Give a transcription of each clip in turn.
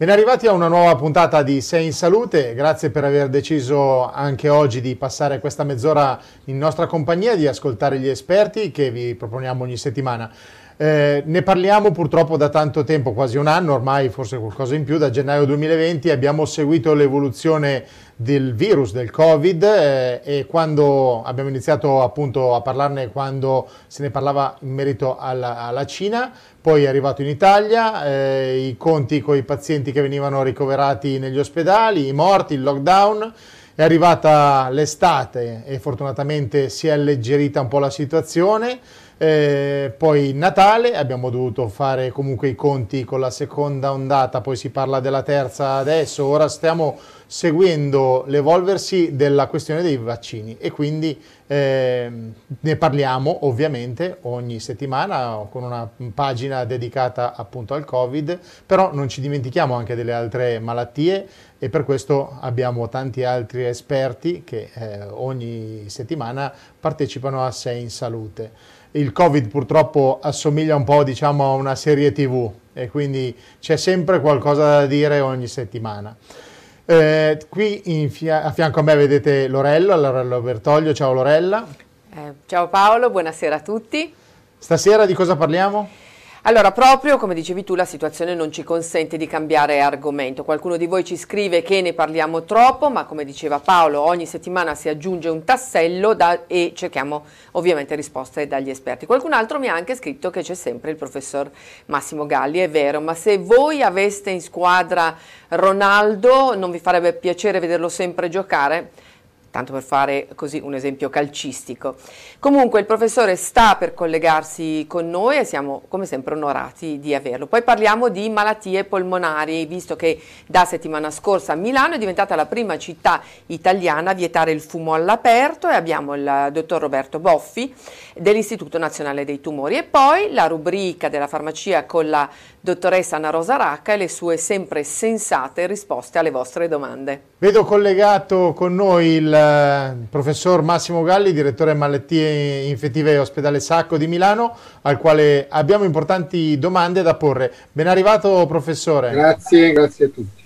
Ben arrivati a una nuova puntata di Sei in Salute, grazie per aver deciso anche oggi di passare questa mezz'ora in nostra compagnia, di ascoltare gli esperti che vi proponiamo ogni settimana. Eh, ne parliamo purtroppo da tanto tempo, quasi un anno, ormai forse qualcosa in più, da gennaio 2020 abbiamo seguito l'evoluzione del virus, del Covid eh, e quando abbiamo iniziato appunto a parlarne quando se ne parlava in merito alla, alla Cina, poi è arrivato in Italia, eh, i conti con i pazienti che venivano ricoverati negli ospedali, i morti, il lockdown, è arrivata l'estate e fortunatamente si è alleggerita un po' la situazione. Eh, poi Natale, abbiamo dovuto fare comunque i conti con la seconda ondata, poi si parla della terza adesso, ora stiamo seguendo l'evolversi della questione dei vaccini e quindi eh, ne parliamo ovviamente ogni settimana con una pagina dedicata appunto al Covid, però non ci dimentichiamo anche delle altre malattie e per questo abbiamo tanti altri esperti che eh, ogni settimana partecipano a Sei in Salute il Covid purtroppo assomiglia un po' diciamo, a una serie TV e quindi c'è sempre qualcosa da dire ogni settimana. Eh, qui fia- a fianco a me vedete Lorello, Lorello Bertoglio, ciao Lorella. Eh, ciao Paolo, buonasera a tutti. Stasera di cosa parliamo? Allora, proprio come dicevi tu, la situazione non ci consente di cambiare argomento. Qualcuno di voi ci scrive che ne parliamo troppo, ma come diceva Paolo, ogni settimana si aggiunge un tassello da, e cerchiamo ovviamente risposte dagli esperti. Qualcun altro mi ha anche scritto che c'è sempre il professor Massimo Galli, è vero, ma se voi aveste in squadra Ronaldo, non vi farebbe piacere vederlo sempre giocare? Tanto per fare così un esempio calcistico. Comunque il professore sta per collegarsi con noi e siamo come sempre onorati di averlo. Poi parliamo di malattie polmonari, visto che da settimana scorsa Milano è diventata la prima città italiana a vietare il fumo all'aperto e abbiamo il dottor Roberto Boffi dell'Istituto Nazionale dei Tumori e poi la rubrica della farmacia con la dottoressa Anna Rosa Racca e le sue sempre sensate risposte alle vostre domande. Vedo collegato con noi il eh, professor Massimo Galli, direttore malattie infettive ospedale Sacco di Milano, al quale abbiamo importanti domande da porre. Ben arrivato professore. Grazie, grazie a tutti.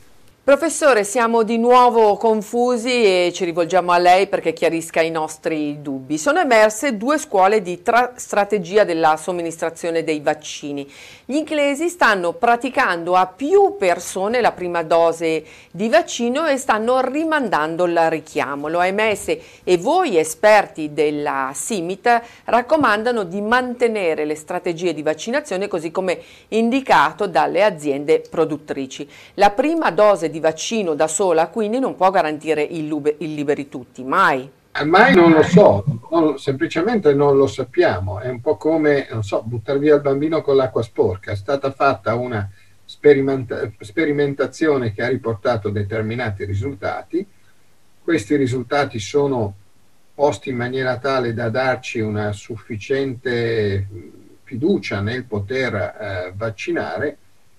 Professore, siamo di nuovo confusi e ci rivolgiamo a lei perché chiarisca i nostri dubbi. Sono emerse due scuole di strategia della somministrazione dei vaccini. Gli inglesi stanno praticando a più persone la prima dose di vaccino e stanno rimandando il richiamo. L'OMS e voi esperti della CIMIT raccomandano di mantenere le strategie di vaccinazione così come indicato dalle aziende produttrici. La prima dose di vaccino da sola quindi non può garantire il, il liberi tutti, mai. Mai non lo so, non, semplicemente non lo sappiamo. È un po' come, non so, buttare via il bambino con l'acqua sporca. È stata fatta una sperimenta- sperimentazione che ha riportato determinati risultati. Questi risultati sono posti in maniera tale da darci una sufficiente fiducia nel poter eh, vaccinare,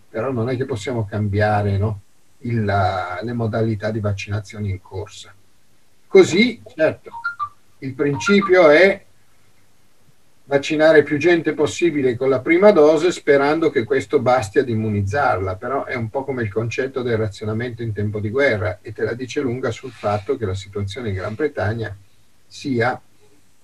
però non è che possiamo cambiare no? Il, le modalità di vaccinazione in corsa. Così, certo, il principio è vaccinare più gente possibile con la prima dose sperando che questo basti ad immunizzarla, però è un po' come il concetto del razionamento in tempo di guerra e te la dice lunga sul fatto che la situazione in Gran Bretagna sia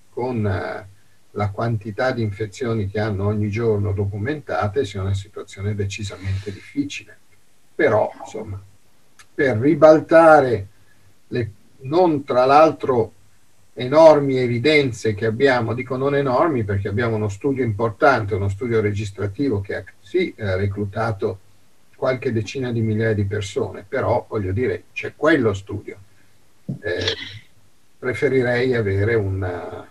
con eh, la quantità di infezioni che hanno ogni giorno documentate sia una situazione decisamente difficile. Però, insomma, per ribaltare le non tra l'altro enormi evidenze che abbiamo, dico non enormi perché abbiamo uno studio importante, uno studio registrativo che ha sì reclutato qualche decina di migliaia di persone, però voglio dire c'è quello studio. Eh, preferirei avere una,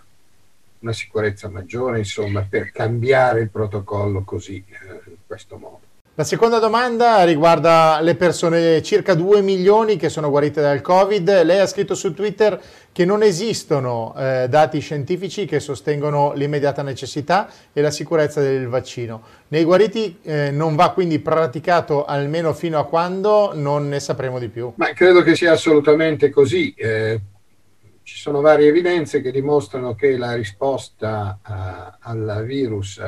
una, sicurezza maggiore, insomma, per cambiare il protocollo così, eh, in questo modo. La seconda domanda riguarda le persone, circa 2 milioni che sono guarite dal Covid. Lei ha scritto su Twitter che non esistono eh, dati scientifici che sostengono l'immediata necessità e la sicurezza del vaccino. Nei guariti eh, non va quindi praticato almeno fino a quando non ne sapremo di più. Ma credo che sia assolutamente così. Eh, ci sono varie evidenze che dimostrano che la risposta a, al virus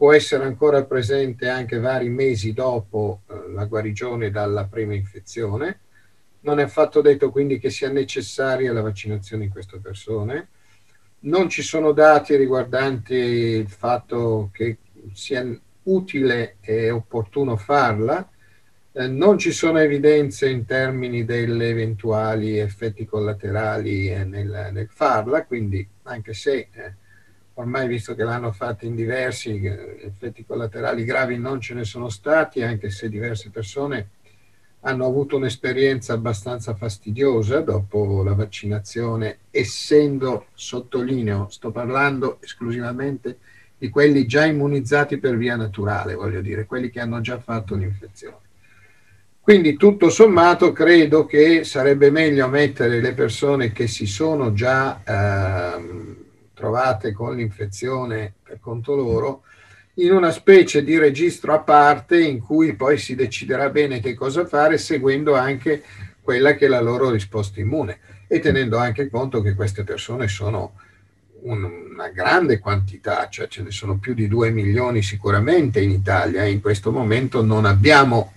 può essere ancora presente anche vari mesi dopo eh, la guarigione dalla prima infezione. Non è affatto detto quindi che sia necessaria la vaccinazione in queste persone. Non ci sono dati riguardanti il fatto che sia utile e opportuno farla. Eh, non ci sono evidenze in termini degli eventuali effetti collaterali eh, nel, nel, farla, quindi anche se ormai visto che l'hanno fatta in diversi, eh, effetti collaterali gravi non ce ne sono stati, anche se diverse persone hanno avuto un'esperienza abbastanza fastidiosa dopo la vaccinazione, essendo, sottolineo, sto parlando esclusivamente di quelli già immunizzati per via naturale, voglio dire, quelli che hanno già fatto l'infezione. Quindi tutto sommato credo che sarebbe meglio mettere le persone che si sono già eh, trovate con l'infezione per conto loro in una specie di registro a parte in cui poi si deciderà bene che cosa fare seguendo anche quella che è la loro risposta immune e tenendo anche conto che queste persone sono una grande quantità, cioè ce ne sono più di 2 milioni sicuramente in Italia in questo momento non abbiamo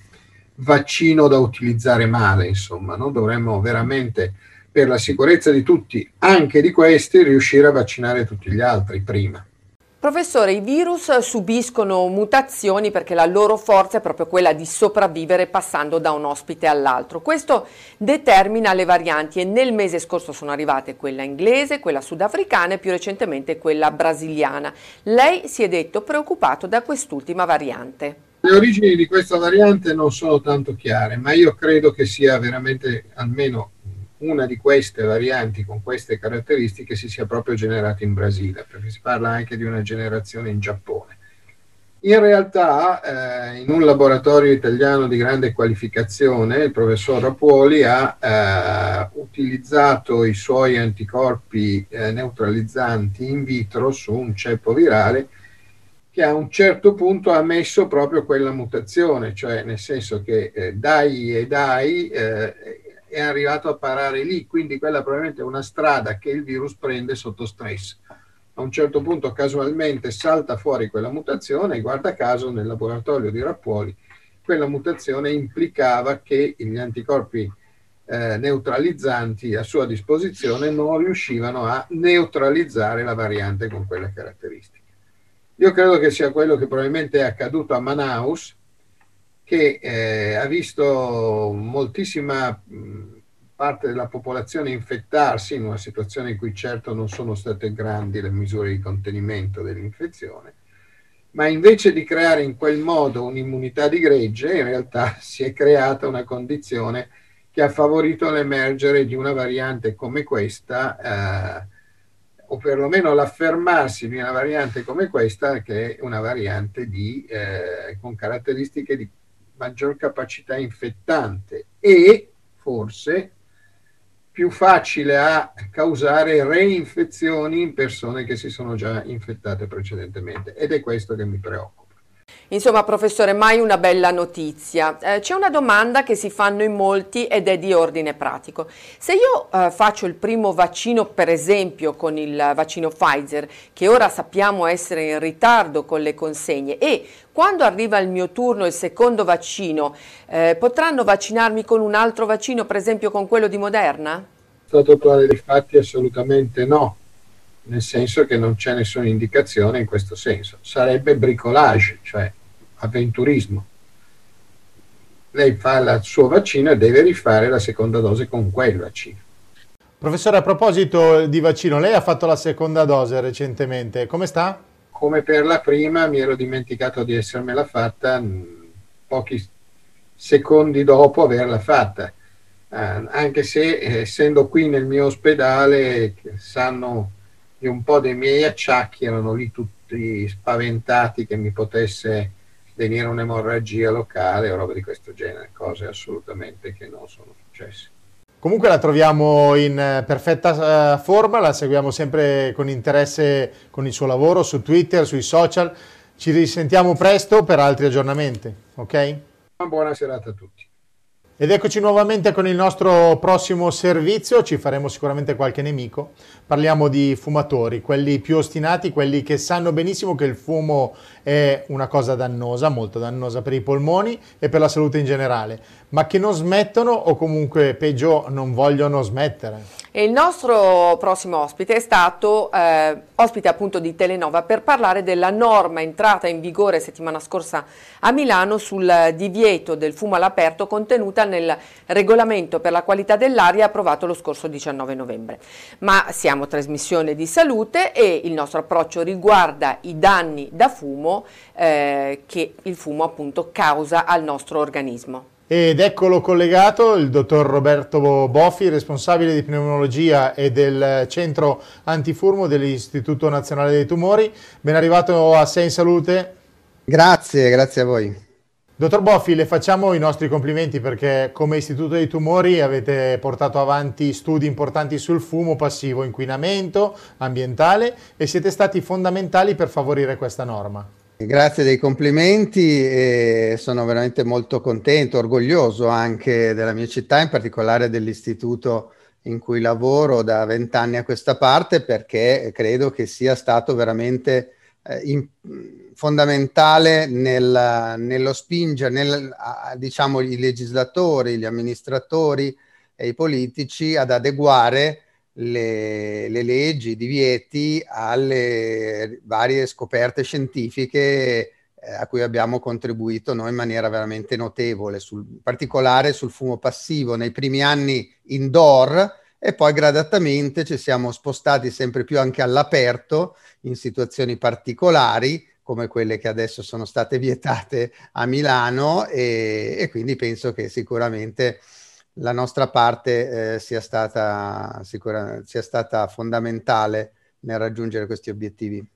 vaccino da utilizzare male, insomma, no? dovremmo veramente per la sicurezza di tutti, anche di questi, riuscire a vaccinare tutti gli altri prima. Professore, i virus subiscono mutazioni perché la loro forza è proprio quella di sopravvivere passando da un ospite all'altro. Questo determina le varianti e nel mese scorso sono arrivate quella inglese, quella sudafricana e più recentemente quella brasiliana. Lei si è detto preoccupato da quest'ultima variante. Le origini di questa variante non sono tanto chiare, ma io credo che sia veramente almeno una di queste varianti con queste caratteristiche si sia proprio generata in Brasile, perché si parla anche di una generazione in Giappone. In realtà, eh, in un laboratorio italiano di grande qualificazione, il professor Rapuoli ha eh, utilizzato i suoi anticorpi eh, neutralizzanti in vitro su un ceppo virale che a un certo punto ha messo proprio quella mutazione, cioè nel senso che eh, dai e dai eh, è arrivato a parare lì, quindi quella probabilmente è una strada che il virus prende sotto stress. A un certo punto casualmente salta fuori quella mutazione e guarda caso nel laboratorio di Rappuoli quella mutazione implicava che gli anticorpi eh, neutralizzanti a sua disposizione non riuscivano a neutralizzare la variante con quelle caratteristiche. Io credo che sia quello che probabilmente è accaduto a Manaus, che eh, ha visto moltissima parte della popolazione infettarsi in una situazione in cui certo non sono state grandi le misure di contenimento dell'infezione, ma invece di creare in quel modo un'immunità di gregge, in realtà si è creata una condizione che ha favorito l'emergere di una variante come questa, eh, o perlomeno l'affermarsi di una variante come questa, che è una variante di, eh, con caratteristiche di maggior capacità infettante e forse più facile a causare reinfezioni in persone che si sono già infettate precedentemente ed è questo che mi preoccupa. Insomma, professore, mai una bella notizia. Eh, c'è una domanda che si fanno in molti ed è di ordine pratico. Se io eh, faccio il primo vaccino, per esempio con il vaccino Pfizer, che ora sappiamo essere in ritardo con le consegne, e quando arriva il mio turno, il secondo vaccino, eh, potranno vaccinarmi con un altro vaccino, per esempio con quello di Moderna? Stato attuale dei fatti assolutamente no nel senso che non c'è nessuna indicazione in questo senso. Sarebbe bricolage, cioè avventurismo. Lei fa il suo vaccino e deve rifare la seconda dose con quel vaccino. Professore, a proposito di vaccino, lei ha fatto la seconda dose recentemente, come sta? Come per la prima, mi ero dimenticato di essermela fatta pochi secondi dopo averla fatta. Eh, anche se essendo qui nel mio ospedale sanno di un po' dei miei acciacchi erano lì tutti spaventati che mi potesse venire un'emorragia locale o roba di questo genere, cose assolutamente che non sono successe. Comunque la troviamo in eh, perfetta uh, forma, la seguiamo sempre con interesse con il suo lavoro su Twitter, sui social. Ci risentiamo presto per altri aggiornamenti, ok? Una buona serata a tutti. Ed eccoci nuovamente con il nostro prossimo servizio, ci faremo sicuramente qualche nemico. Parliamo di fumatori, quelli più ostinati, quelli che sanno benissimo che il fumo è una cosa dannosa, molto dannosa per i polmoni e per la salute in generale, ma che non smettono o comunque peggio non vogliono smettere. E il nostro prossimo ospite è stato eh, ospite appunto di Telenova per parlare della norma entrata in vigore settimana scorsa a Milano sul divieto del fumo all'aperto contenuta nel regolamento per la qualità dell'aria approvato lo scorso 19 novembre. Ma siamo trasmissione di salute e il nostro approccio riguarda i danni da fumo eh, che il fumo appunto causa al nostro organismo. Ed eccolo collegato il dottor Roberto Boffi, responsabile di pneumologia e del centro antifurmo dell'Istituto Nazionale dei Tumori. Ben arrivato a Sei in Salute. Grazie, grazie a voi. Dottor Boffi, le facciamo i nostri complimenti perché come Istituto dei Tumori avete portato avanti studi importanti sul fumo passivo, inquinamento ambientale e siete stati fondamentali per favorire questa norma. Grazie dei complimenti e sono veramente molto contento, orgoglioso anche della mia città, in particolare dell'istituto in cui lavoro da vent'anni a questa parte, perché credo che sia stato veramente eh, in, fondamentale nel, nello spingere, nel, diciamo, i legislatori, gli amministratori e i politici ad adeguare le, le leggi, i divieti alle varie scoperte scientifiche eh, a cui abbiamo contribuito noi in maniera veramente notevole, sul, in particolare sul fumo passivo nei primi anni indoor e poi gradatamente ci siamo spostati sempre più anche all'aperto in situazioni particolari come quelle che adesso sono state vietate a Milano e, e quindi penso che sicuramente la nostra parte eh, sia, stata, sicura, sia stata fondamentale nel raggiungere questi obiettivi.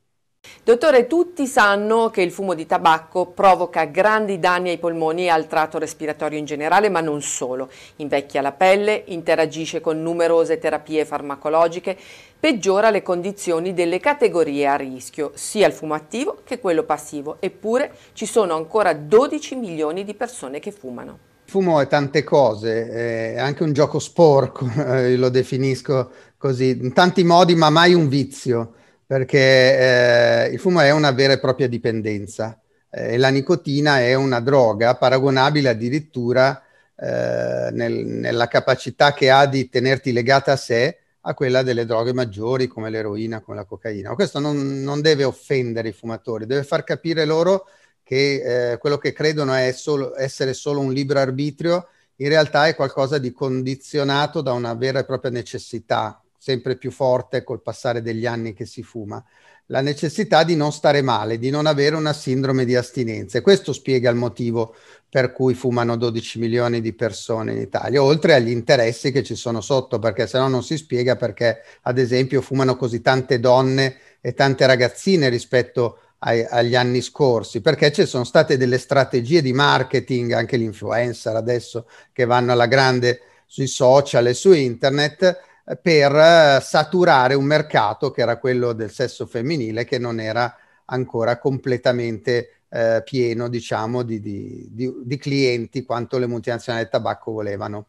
Dottore, tutti sanno che il fumo di tabacco provoca grandi danni ai polmoni e al tratto respiratorio in generale, ma non solo. Invecchia la pelle, interagisce con numerose terapie farmacologiche, peggiora le condizioni delle categorie a rischio, sia il fumo attivo che quello passivo. Eppure ci sono ancora 12 milioni di persone che fumano. Il fumo è tante cose, è anche un gioco sporco, eh, lo definisco così, in tanti modi, ma mai un vizio, perché eh, il fumo è una vera e propria dipendenza eh, e la nicotina è una droga paragonabile addirittura eh, nel, nella capacità che ha di tenerti legata a sé a quella delle droghe maggiori come l'eroina, come la cocaina. Questo non, non deve offendere i fumatori, deve far capire loro che eh, quello che credono solo, essere solo un libero arbitrio, in realtà è qualcosa di condizionato da una vera e propria necessità, sempre più forte col passare degli anni che si fuma. La necessità di non stare male, di non avere una sindrome di astinenza. E questo spiega il motivo per cui fumano 12 milioni di persone in Italia, oltre agli interessi che ci sono sotto, perché se no non si spiega perché, ad esempio, fumano così tante donne e tante ragazzine rispetto ai, agli anni scorsi, perché ci sono state delle strategie di marketing, anche gli influencer adesso che vanno alla grande sui social e su internet, per eh, saturare un mercato che era quello del sesso femminile che non era ancora completamente eh, pieno, diciamo, di, di, di, di clienti quanto le multinazionali del tabacco volevano.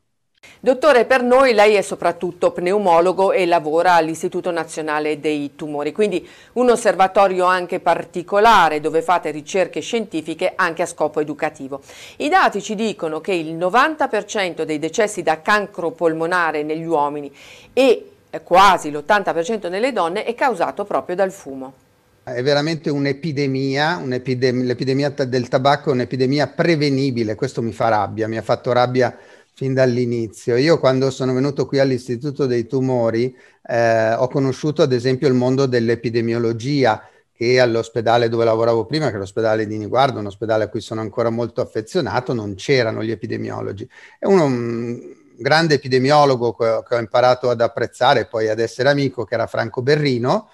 Dottore, per noi lei è soprattutto pneumologo e lavora all'Istituto Nazionale dei Tumori, quindi un osservatorio anche particolare dove fate ricerche scientifiche anche a scopo educativo. I dati ci dicono che il 90% dei decessi da cancro polmonare negli uomini e quasi l'80% nelle donne è causato proprio dal fumo. È veramente un'epidemia, un'epidemia l'epidemia del tabacco è un'epidemia prevenibile, questo mi fa rabbia, mi ha fatto rabbia fin dall'inizio. Io quando sono venuto qui all'Istituto dei Tumori eh, ho conosciuto ad esempio il mondo dell'epidemiologia che all'ospedale dove lavoravo prima, che è l'ospedale di Niguardo, un ospedale a cui sono ancora molto affezionato, non c'erano gli epidemiologi. È uno, un grande epidemiologo che, ho imparato ad apprezzare e poi ad essere amico, che era Franco Berrino,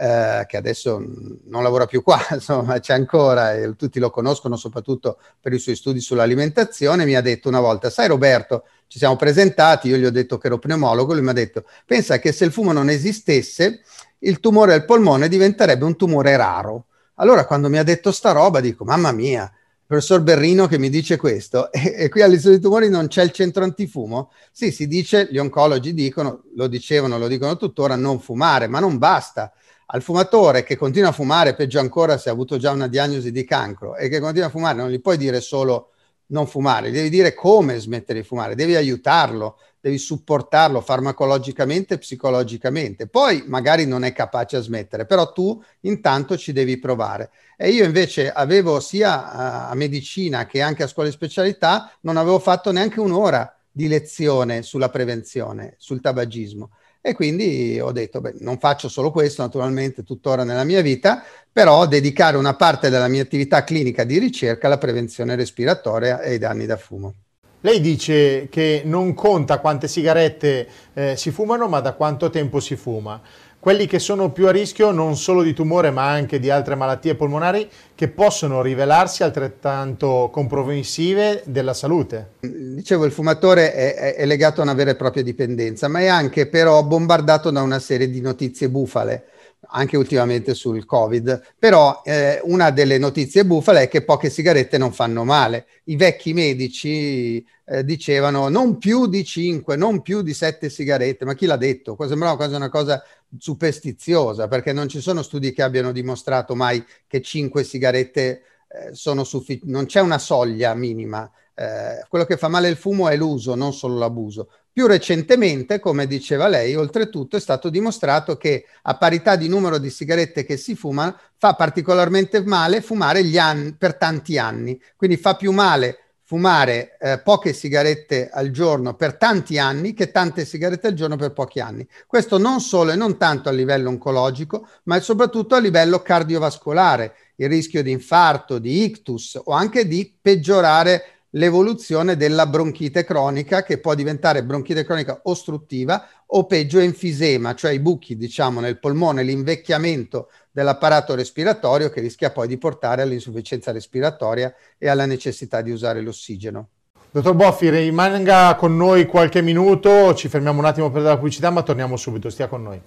eh, che adesso non lavora più qua, insomma c'è ancora e tutti lo conoscono soprattutto per i suoi studi sull'alimentazione, mi ha detto una volta, sai Roberto, ci siamo presentati, io gli ho detto che ero pneumologo, lui mi ha detto, pensa che se il fumo non esistesse, il tumore al polmone diventerebbe un tumore raro. Allora quando mi ha detto sta roba dico, mamma mia, professor Berrino che mi dice questo, e, e qui all'Istituto dei Tumori non c'è il centro antifumo? Sì, si dice, gli oncologi dicono, lo dicevano, lo dicono tuttora, non fumare, ma non basta. Al fumatore che continua a fumare, peggio ancora se ha avuto già una diagnosi di cancro e che continua a fumare, non gli puoi dire solo non fumare, devi dire come smettere di fumare, devi aiutarlo, devi supportarlo farmacologicamente e psicologicamente. Poi magari non è capace a smettere, però tu intanto ci devi provare. E io invece avevo sia a medicina che anche a scuola di specialità, non avevo fatto neanche un'ora di lezione sulla prevenzione, sul tabagismo. E quindi ho detto, beh, non faccio solo questo, naturalmente, tuttora nella mia vita, però dedicare una parte della mia attività clinica di ricerca alla prevenzione respiratoria e ai danni da fumo. Lei dice che non conta quante sigarette eh, si fumano, ma da quanto tempo si fuma. Quelli che sono più a rischio non solo di tumore, ma anche di altre malattie polmonari che possono rivelarsi altrettanto compromissive della salute. Dicevo, il fumatore è, è legato a una vera e propria dipendenza, ma è anche però bombardato da una serie di notizie bufale anche ultimamente sul Covid, però eh, una delle notizie bufale è che poche sigarette non fanno male. I vecchi medici eh, dicevano non più di 5, non più di 7 sigarette, ma chi l'ha detto? Sembrava quasi una cosa superstiziosa, perché non ci sono studi che abbiano dimostrato mai che 5 sigarette eh, sono sufficienti, non c'è una soglia minima. Eh, quello che fa male il fumo è l'uso, non solo l'abuso. Più recentemente, come diceva lei, oltretutto è stato dimostrato che a parità di numero di sigarette che si fumano, fa particolarmente male fumare anni, per tanti anni. Quindi fa più male fumare eh, poche sigarette al giorno per tanti anni che tante sigarette al giorno per pochi anni. Questo non solo e non tanto a livello oncologico, ma soprattutto a livello cardiovascolare, il rischio di infarto, di ictus o anche di peggiorare l'evoluzione della bronchite cronica che può diventare bronchite cronica ostruttiva o peggio enfisema, cioè i buchi diciamo nel polmone, l'invecchiamento dell'apparato respiratorio che rischia poi di portare all'insufficienza respiratoria e alla necessità di usare l'ossigeno. Dottor Boffi, rimanga con noi qualche minuto, ci fermiamo un attimo per la pubblicità ma torniamo subito, stia con noi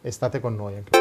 e state con noi anche.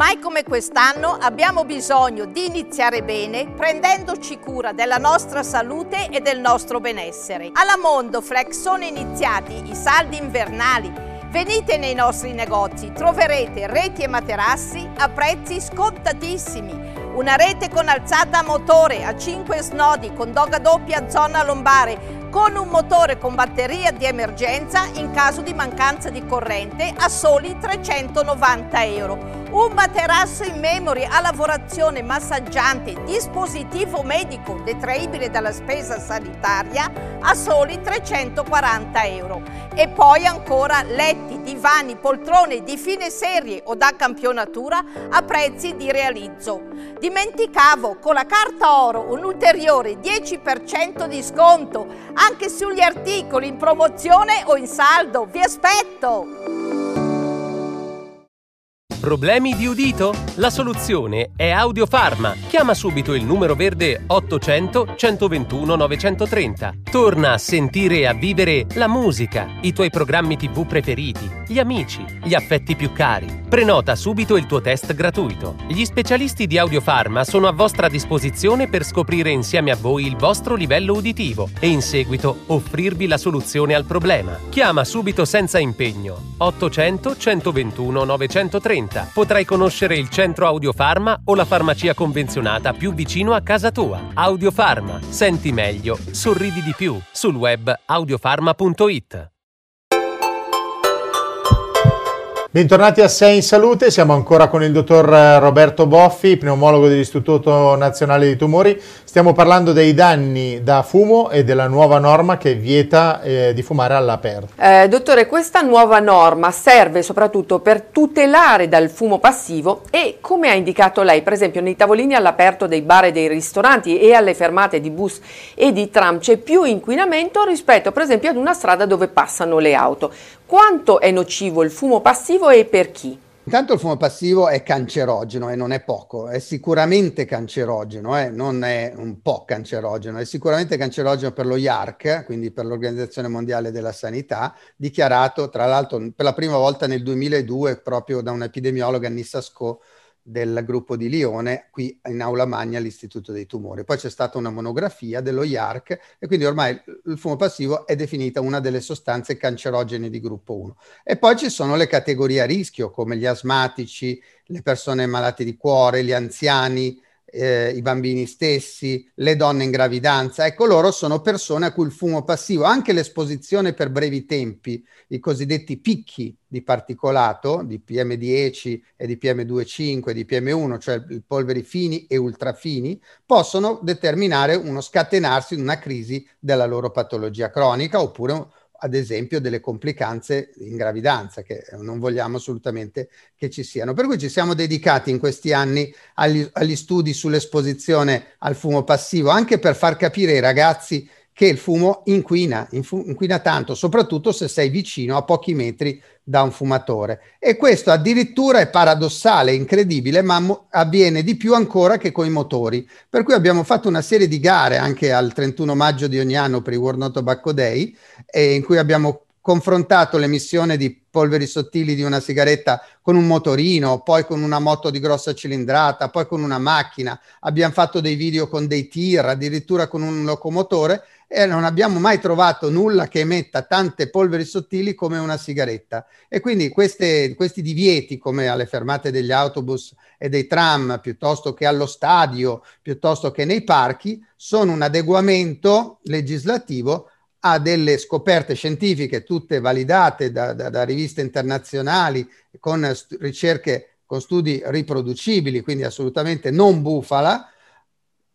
Mai come quest'anno abbiamo bisogno di iniziare bene prendendoci cura della nostra salute e del nostro benessere. Alla Mondoflex sono iniziati i saldi invernali. Venite nei nostri negozi, troverete reti e materassi a prezzi scontatissimi. Una rete con alzata a motore a 5 snodi con doga doppia zona lombare con un motore con batteria di emergenza in caso di mancanza di corrente a soli 390 euro un materasso in memory a lavorazione massaggiante, dispositivo medico detraibile dalla spesa sanitaria a soli 340 euro. E poi ancora letti, divani, poltrone di fine serie o da campionatura a prezzi di realizzo. Dimenticavo, con la carta oro un ulteriore 10% di sconto anche sugli articoli in promozione o in saldo. Vi aspetto! Problemi di udito? La soluzione è Audiofarma. Chiama subito il numero verde 800 121 930. Torna a sentire e a vivere la musica, i tuoi programmi TV preferiti, gli amici, gli affetti più cari. Prenota subito il tuo test gratuito. Gli specialisti di Audiofarma sono a vostra disposizione per scoprire insieme a voi il vostro livello uditivo e in seguito offrirvi la soluzione al problema. Chiama subito senza impegno 800 121 930 30 potrai conoscere il centro Audiofarma o la farmacia convenzionata più vicino a casa tua. Audiofarma. Senti meglio, sorridi di più. Sul web audiofarma.it. Bentornati a Sei in Salute, siamo ancora con il dottor Roberto Boffi, pneumologo dell'Istituto Nazionale di Tumori. Stiamo parlando dei danni da fumo e della nuova norma che vieta eh, di fumare all'aperto. Eh, dottore, questa nuova norma serve soprattutto per tutelare dal fumo passivo e, come ha indicato lei, per esempio nei tavolini all'aperto dei bar e dei ristoranti e alle fermate di bus e di tram c'è più inquinamento rispetto per esempio ad una strada dove passano le auto. Quanto è nocivo il fumo passivo e per chi? Intanto il fumo passivo è cancerogeno e non è poco, è sicuramente cancerogeno, eh? non è un po' cancerogeno, è sicuramente cancerogeno per lo IARC, quindi per l'Organizzazione Mondiale della Sanità, dichiarato tra l'altro per la prima volta nel 2002 proprio da un'epidemiologa Nissa Sco del gruppo di Lione qui in aula magna all'Istituto dei Tumori. Poi c'è stata una monografia dello IARC e quindi ormai il fumo passivo è definita una delle sostanze cancerogene di gruppo 1. E poi ci sono le categorie a rischio come gli asmatici, le persone malate di cuore, gli anziani, eh, i bambini stessi, le donne in gravidanza. Ecco, loro sono persone a cui il fumo passivo, anche l'esposizione per brevi tempi, i cosiddetti picchi di particolato, di PM10 e di PM2,5 e di PM1, cioè i polveri fini e ultrafini, possono determinare uno scatenarsi di una crisi della loro patologia cronica oppure ad esempio delle complicanze in gravidanza che non vogliamo assolutamente che ci siano. Per cui ci siamo dedicati in questi anni agli, agli studi sull'esposizione al fumo passivo, anche per far capire ai ragazzi che il fumo inquina, inquina tanto, soprattutto se sei vicino a pochi metri da un fumatore. E questo addirittura è paradossale, incredibile, ma mo- avviene di più ancora che con i motori. Per cui abbiamo fatto una serie di gare anche al 31 maggio di ogni anno per i World No Tobacco Day, eh, in cui abbiamo confrontato l'emissione di polveri sottili di una sigaretta con un motorino, poi con una moto di grossa cilindrata, poi con una macchina. Abbiamo fatto dei video con dei tir, addirittura con un locomotore e non abbiamo mai trovato nulla che emetta tante polveri sottili come una sigaretta. E quindi queste, questi divieti, come alle fermate degli autobus e dei tram, piuttosto che allo stadio, piuttosto che nei parchi, sono un adeguamento legislativo a delle scoperte scientifiche, tutte validate da, da, da riviste internazionali, con st- ricerche, con studi riproducibili, quindi assolutamente non bufala,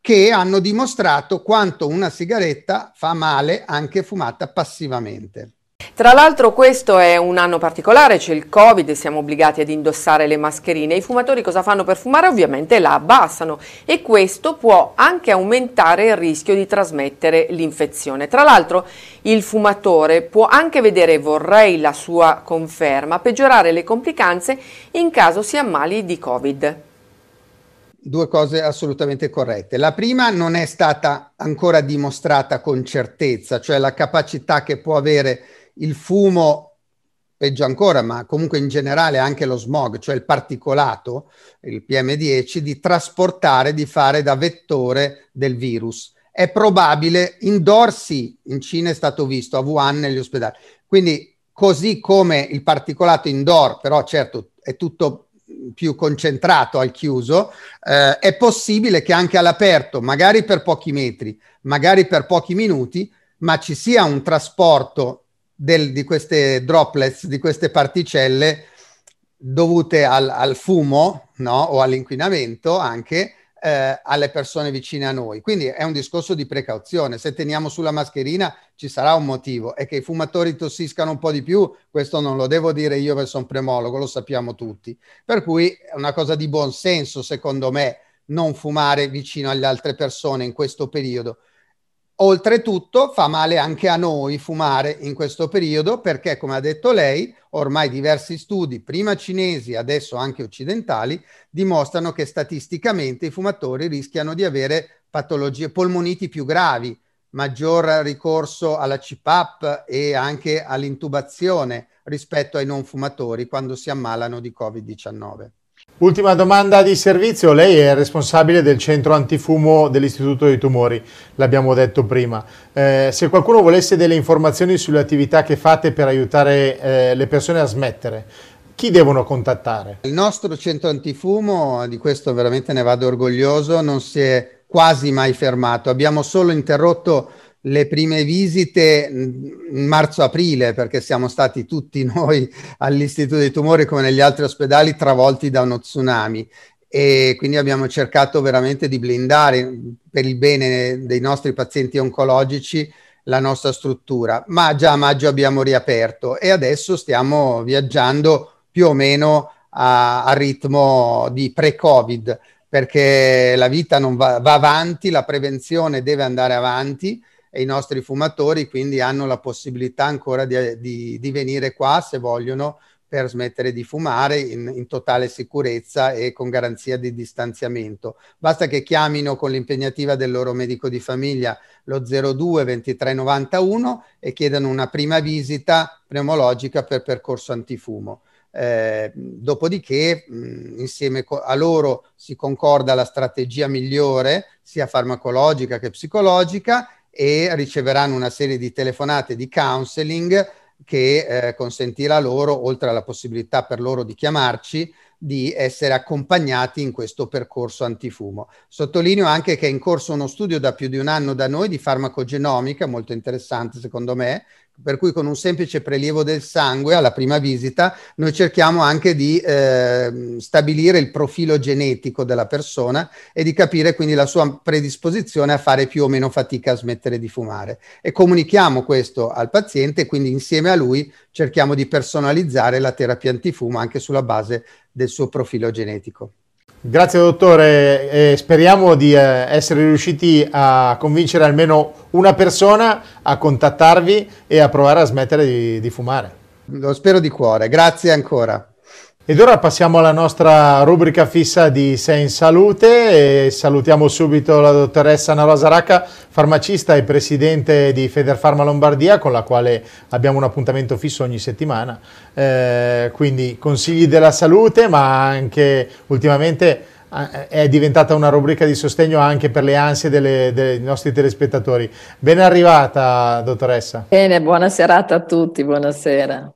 che hanno dimostrato quanto una sigaretta fa male anche fumata passivamente. Tra l'altro questo è un anno particolare, c'è il Covid, siamo obbligati ad indossare le mascherine. I fumatori cosa fanno per fumare? Ovviamente la abbassano e questo può anche aumentare il rischio di trasmettere l'infezione. Tra l'altro il fumatore può anche vedere, vorrei la sua conferma, peggiorare le complicanze in caso si ammali di Covid due cose assolutamente corrette. La prima non è stata ancora dimostrata con certezza, cioè la capacità che può avere il fumo, peggio ancora, ma comunque in generale anche lo smog, cioè il particolato, il PM10, di trasportare, di fare da vettore del virus. È probabile, indoor sì, in Cina è stato visto, a Wuhan negli ospedali. Quindi così come il particolato indoor, però certo è tutto più concentrato al chiuso, eh, è possibile che anche all'aperto, magari per pochi metri, magari per pochi minuti, ma ci sia un trasporto del, di queste droplets, di queste particelle dovute al, al fumo no? o all'inquinamento anche eh, alle persone vicine a noi. Quindi è un discorso di precauzione. Se teniamo sulla mascherina ci sarà un motivo. E che i fumatori tossiscano un po' di più, questo non lo devo dire io che sono premologo, lo sappiamo tutti. Per cui è una cosa di buon senso, secondo me, non fumare vicino alle altre persone in questo periodo. Oltretutto fa male anche a noi fumare in questo periodo perché, come ha detto lei, ormai diversi studi, prima cinesi, adesso anche occidentali, dimostrano che statisticamente i fumatori rischiano di avere patologie polmoniti più gravi, maggior ricorso alla CPAP e anche all'intubazione rispetto ai non fumatori quando si ammalano di Covid-19. Ultima domanda di servizio, lei è responsabile del centro antifumo dell'Istituto dei Tumori, l'abbiamo detto prima. Eh, se qualcuno volesse delle informazioni sulle attività che fate per aiutare eh, le persone a smettere, chi devono contattare? Il nostro centro antifumo, di questo veramente ne vado orgoglioso, non si è quasi mai fermato. Abbiamo solo interrotto le prime visite in marzo-aprile, perché siamo stati tutti noi all'Istituto dei Tumori, come negli altri ospedali, travolti da uno tsunami. E quindi abbiamo cercato veramente di blindare per il bene dei nostri pazienti oncologici la nostra struttura. Ma già a maggio abbiamo riaperto e adesso stiamo viaggiando più o meno a, a ritmo di pre-Covid, perché la vita non va, va avanti, la prevenzione deve andare avanti e i nostri fumatori quindi hanno la possibilità ancora di, di, di venire qua se vogliono per smettere di fumare in, in, totale sicurezza e con garanzia di distanziamento. Basta che chiamino con l'impegnativa del loro medico di famiglia lo 02 2391 e chiedano una prima visita pneumologica per percorso antifumo. Eh, dopodiché, mh, insieme a loro si concorda la strategia migliore, sia farmacologica che psicologica, e riceveranno una serie di telefonate di counseling che eh, consentirà loro, oltre alla possibilità per loro di chiamarci, di essere accompagnati in questo percorso antifumo. Sottolineo anche che è in corso uno studio da più di un anno da noi di farmacogenomica, molto interessante secondo me, per cui con un semplice prelievo del sangue alla prima visita noi cerchiamo anche di eh, stabilire il profilo genetico della persona e di capire quindi la sua predisposizione a fare più o meno fatica a smettere di fumare e comunichiamo questo al paziente e quindi insieme a lui cerchiamo di personalizzare la terapia antifumo anche sulla base del suo profilo genetico. Grazie dottore, e speriamo di eh, essere riusciti a convincere almeno una persona a contattarvi e a provare a smettere di, di fumare. Lo spero di cuore, grazie ancora. Ed ora passiamo alla nostra rubrica fissa di Sei in Salute e salutiamo subito la dottoressa Anna Rosa Racca, farmacista e presidente di Federfarma Lombardia, con la quale abbiamo un appuntamento fisso ogni settimana. Eh, quindi consigli della salute, ma anche ultimamente eh, è diventata una rubrica di sostegno anche per le ansie delle, dei nostri telespettatori. Ben arrivata, dottoressa. Bene, buona serata a tutti, buonasera.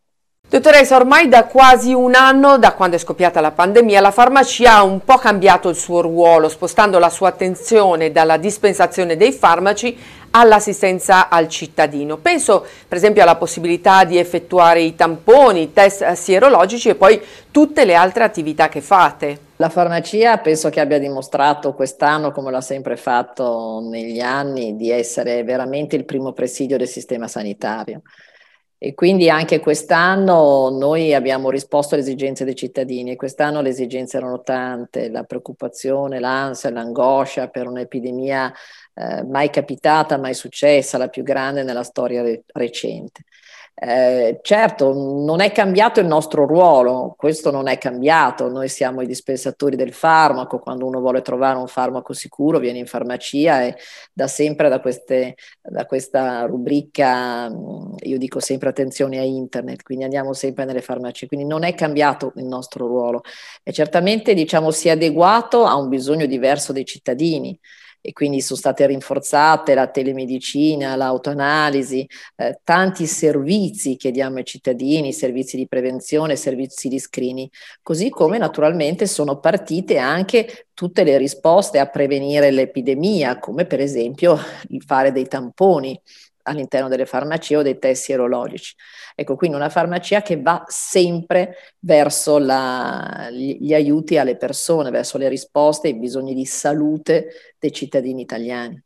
Dottoressa, ormai da quasi un anno, da quando è scoppiata la pandemia, la farmacia ha un po' cambiato il suo ruolo, spostando la sua attenzione dalla dispensazione dei farmaci all'assistenza al cittadino. Penso per esempio alla possibilità di effettuare i tamponi, i test sierologici e poi tutte le altre attività che fate. La farmacia penso che abbia dimostrato quest'anno, come l'ha sempre fatto negli anni, di essere veramente il primo presidio del sistema sanitario. E quindi anche quest'anno noi abbiamo risposto alle esigenze dei cittadini e quest'anno le esigenze erano tante, la preoccupazione, l'ansia, l'angoscia per un'epidemia eh, mai capitata, mai successa, la più grande nella storia re- recente. Eh, certo, non è cambiato il nostro ruolo, questo non è cambiato, noi siamo i dispensatori del farmaco, quando uno vuole trovare un farmaco sicuro viene in farmacia e da sempre da, queste, da questa rubrica, io dico sempre attenzione a internet, quindi andiamo sempre nelle farmacie, quindi non è cambiato il nostro ruolo. E certamente diciamo si è adeguato a un bisogno diverso dei cittadini e quindi sono state rinforzate la telemedicina, l'autoanalisi, eh, tanti servizi che diamo ai cittadini, servizi di prevenzione, servizi di screening, così come naturalmente sono partite anche tutte le risposte a prevenire l'epidemia, come per esempio il fare dei tamponi all'interno delle farmacie o dei test sierologici. Ecco, quindi una farmacia che va sempre verso la, gli, aiuti alle persone, verso le risposte ai bisogni di salute dei cittadini italiani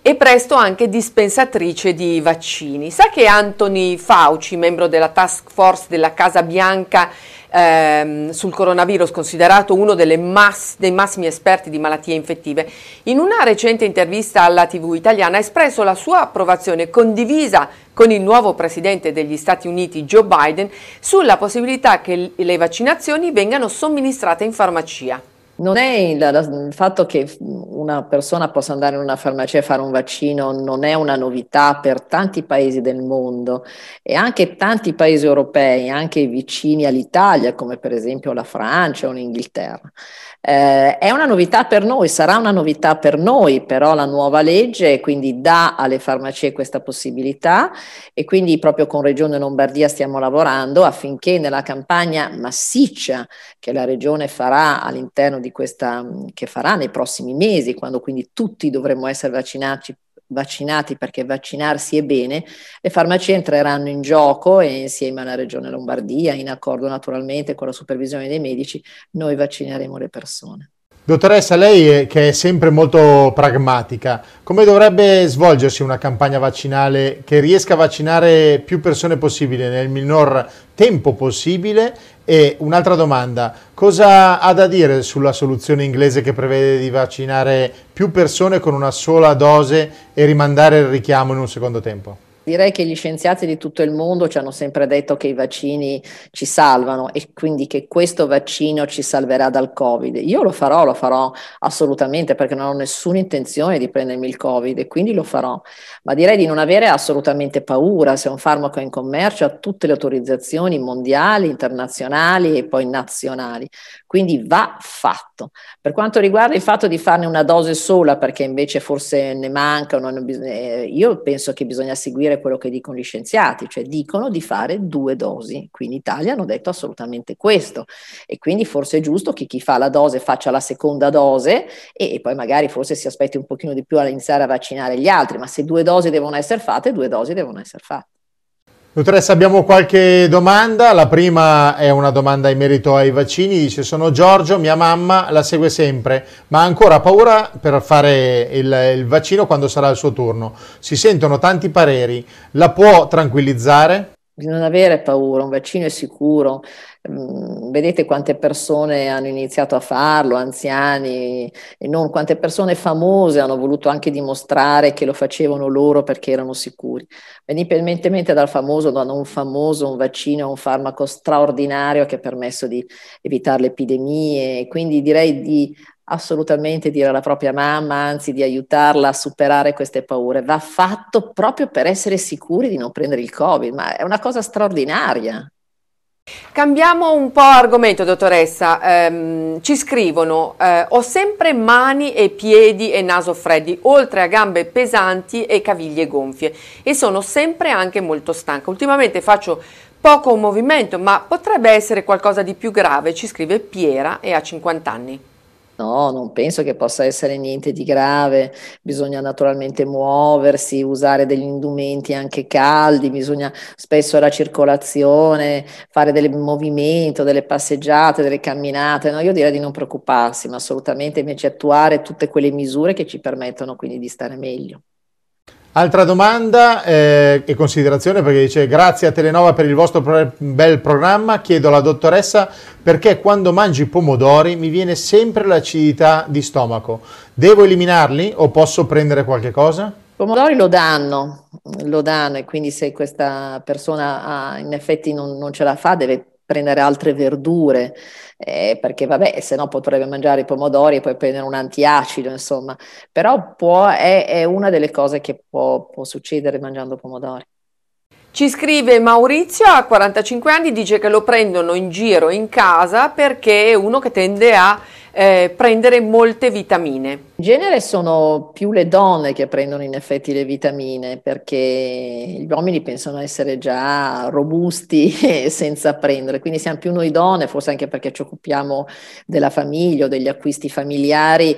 e presto anche dispensatrice di vaccini. Sa che Anthony Fauci, membro della task force della Casa Bianca ehm, sul coronavirus, considerato uno mass- dei massimi esperti di malattie infettive, in una recente intervista alla TV italiana ha espresso la sua approvazione condivisa con il nuovo presidente degli Stati Uniti Joe Biden sulla possibilità che le vaccinazioni vengano somministrate in farmacia. Non è il, il, fatto che una persona possa andare in una farmacia e fare un vaccino, non è una novità per tanti paesi del mondo e anche tanti paesi europei, anche vicini all'Italia, come per esempio la Francia o l'Inghilterra. Eh, è una novità per noi, sarà una novità per noi, però la nuova legge quindi dà alle farmacie questa possibilità e quindi proprio con Regione Lombardia stiamo lavorando affinché nella campagna massiccia che la Regione farà all'interno questa, che farà nei prossimi mesi, quando quindi tutti dovremmo essere vaccinati vaccinati perché vaccinarsi è bene, le farmacie entreranno in gioco e insieme alla Regione Lombardia, in accordo naturalmente con la supervisione dei medici, noi vaccineremo le persone. Dottoressa, lei che è sempre molto pragmatica, come dovrebbe svolgersi una campagna vaccinale che riesca a vaccinare più persone possibile nel minor tempo possibile? E un'altra domanda, cosa ha da dire sulla soluzione inglese che prevede di vaccinare più persone con una sola dose e rimandare il richiamo in un secondo tempo? Direi che gli scienziati di tutto il mondo ci hanno sempre detto che i vaccini ci salvano e quindi che questo vaccino ci salverà dal Covid. Io lo farò, lo farò assolutamente perché non ho nessuna intenzione di prendermi il Covid e quindi lo farò. Ma direi di non avere assolutamente paura se un farmaco è in commercio ha tutte le autorizzazioni mondiali, internazionali e poi nazionali. Quindi va fatto. Per quanto riguarda il fatto di farne una dose sola perché invece forse ne manca, eh, io penso che bisogna seguire quello che dicono gli scienziati, cioè dicono di fare due dosi. Qui in Italia hanno detto assolutamente questo e quindi forse è giusto che chi fa la dose faccia la seconda dose e, poi magari forse si aspetti un pochino di più iniziare a vaccinare gli altri, ma se due dosi devono essere fatte, due dosi devono essere fatte. Dottoressa, abbiamo qualche domanda. La prima è una domanda in merito ai vaccini. Dice: Sono Giorgio, mia mamma la segue sempre, ma ha ancora paura per fare il, il vaccino quando sarà il suo turno. Si sentono tanti pareri. La può tranquillizzare? Di non avere paura, un vaccino è sicuro. Mm, vedete quante persone hanno iniziato a farlo, anziani e non, quante persone famose hanno voluto anche dimostrare che lo facevano loro perché erano sicuri. Indipendentemente dal famoso, da non famoso, un vaccino è un farmaco straordinario che ha permesso di evitare le epidemie, quindi direi di assolutamente dire alla propria mamma, anzi di aiutarla a superare queste paure. Va fatto proprio per essere sicuri di non prendere il Covid, ma è una cosa straordinaria. Cambiamo un po' argomento, dottoressa. Ehm, ci scrivono: eh, Ho sempre mani e piedi e naso freddi, oltre a gambe pesanti e caviglie gonfie, e sono sempre anche molto stanca. Ultimamente faccio poco movimento, ma potrebbe essere qualcosa di più grave, ci scrive Piera e ha 50 anni. No, non penso che possa essere niente di grave, bisogna naturalmente muoversi, usare degli indumenti anche caldi, bisogna spesso la circolazione, fare del movimento, delle passeggiate, delle camminate, no? io direi di non preoccuparsi, ma assolutamente invece attuare tutte quelle misure che ci permettono quindi di stare meglio. Altra domanda eh, e considerazione perché dice grazie a Telenova per il vostro pro- bel programma, chiedo alla dottoressa perché quando mangi pomodori mi viene sempre l'acidità di stomaco. Devo eliminarli o posso prendere qualche cosa? I pomodori lo danno, lo danno e quindi se questa persona ha, in effetti non, non ce la fa deve prendere altre verdure, eh, perché vabbè, se no potrebbe mangiare i pomodori e poi prendere un antiacido, insomma, però può, è, è una delle cose che può, può succedere mangiando pomodori. Ci scrive Maurizio, ha 45 anni, dice che lo prendono in giro in casa perché è uno che tende a eh, prendere molte vitamine. In genere sono più le donne che prendono in effetti le vitamine perché gli uomini pensano essere già robusti senza prendere, quindi siamo più noi donne, forse anche perché ci occupiamo della famiglia o degli acquisti familiari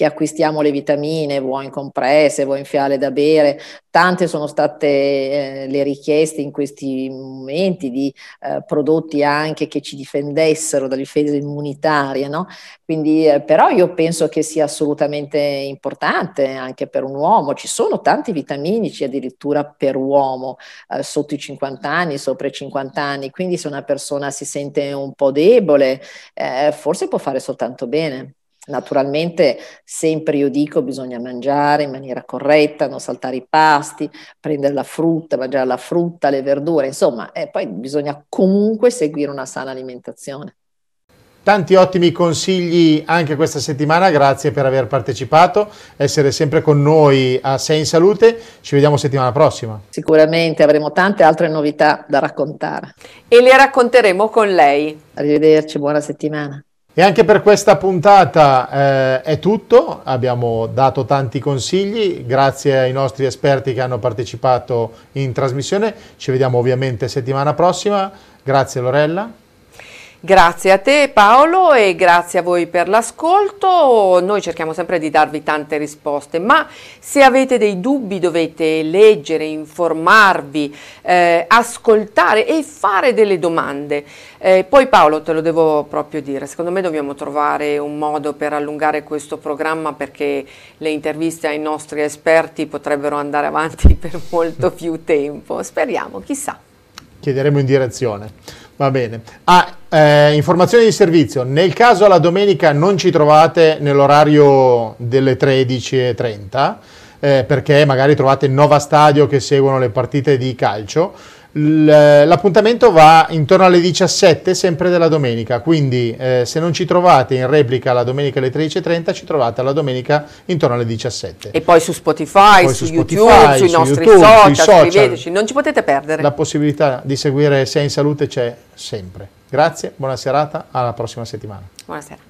che acquistiamo le vitamine, vuoi in compresse, vuoi in fiale da bere. Tante sono state eh, le richieste in questi momenti di eh, prodotti anche che ci difendessero dalle difesa immunitaria, no? Quindi, eh, però io penso che sia assolutamente importante anche per un uomo. Ci sono tanti vitaminici addirittura per uomo eh, sotto i 50 anni, sopra i 50 anni. Quindi se una persona si sente un po' debole, eh, forse può fare soltanto bene. Naturalmente, sempre io dico, bisogna mangiare in maniera corretta, non saltare i pasti, prendere la frutta, mangiare la frutta, le verdure, insomma, e poi bisogna comunque seguire una sana alimentazione. Tanti ottimi consigli anche questa settimana, grazie per aver partecipato, essere sempre con noi a Sei in Salute, ci vediamo settimana prossima. Sicuramente avremo tante altre novità da raccontare. E le racconteremo con lei. Arrivederci, buona settimana. E anche per questa puntata eh, è tutto, abbiamo dato tanti consigli, grazie ai nostri esperti che hanno partecipato in trasmissione, ci vediamo ovviamente settimana prossima, grazie Lorella. Grazie a te Paolo e grazie a voi per l'ascolto. Noi cerchiamo sempre di darvi tante risposte, ma se avete dei dubbi dovete leggere, informarvi, eh, ascoltare e fare delle domande. Eh, poi Paolo te lo devo proprio dire, secondo me dobbiamo trovare un modo per allungare questo programma perché le interviste ai nostri esperti potrebbero andare avanti per molto più tempo. Speriamo, chissà. Chiederemo in direzione. Va bene. Ah, eh, informazioni di servizio. Nel caso la domenica non ci trovate nell'orario delle 13.30, eh, perché magari trovate Nova Stadio che seguono le partite di calcio. L'appuntamento va intorno alle 17, sempre della domenica, quindi eh, se non ci trovate in replica la domenica alle 13.30, ci trovate la domenica intorno alle 17. E poi su Spotify, poi su, su YouTube, Spotify, sui su nostri YouTube, social, sui social. non ci potete perdere. La possibilità di seguire Sei in Salute c'è sempre. Grazie, buona serata, alla prossima settimana. Buonasera.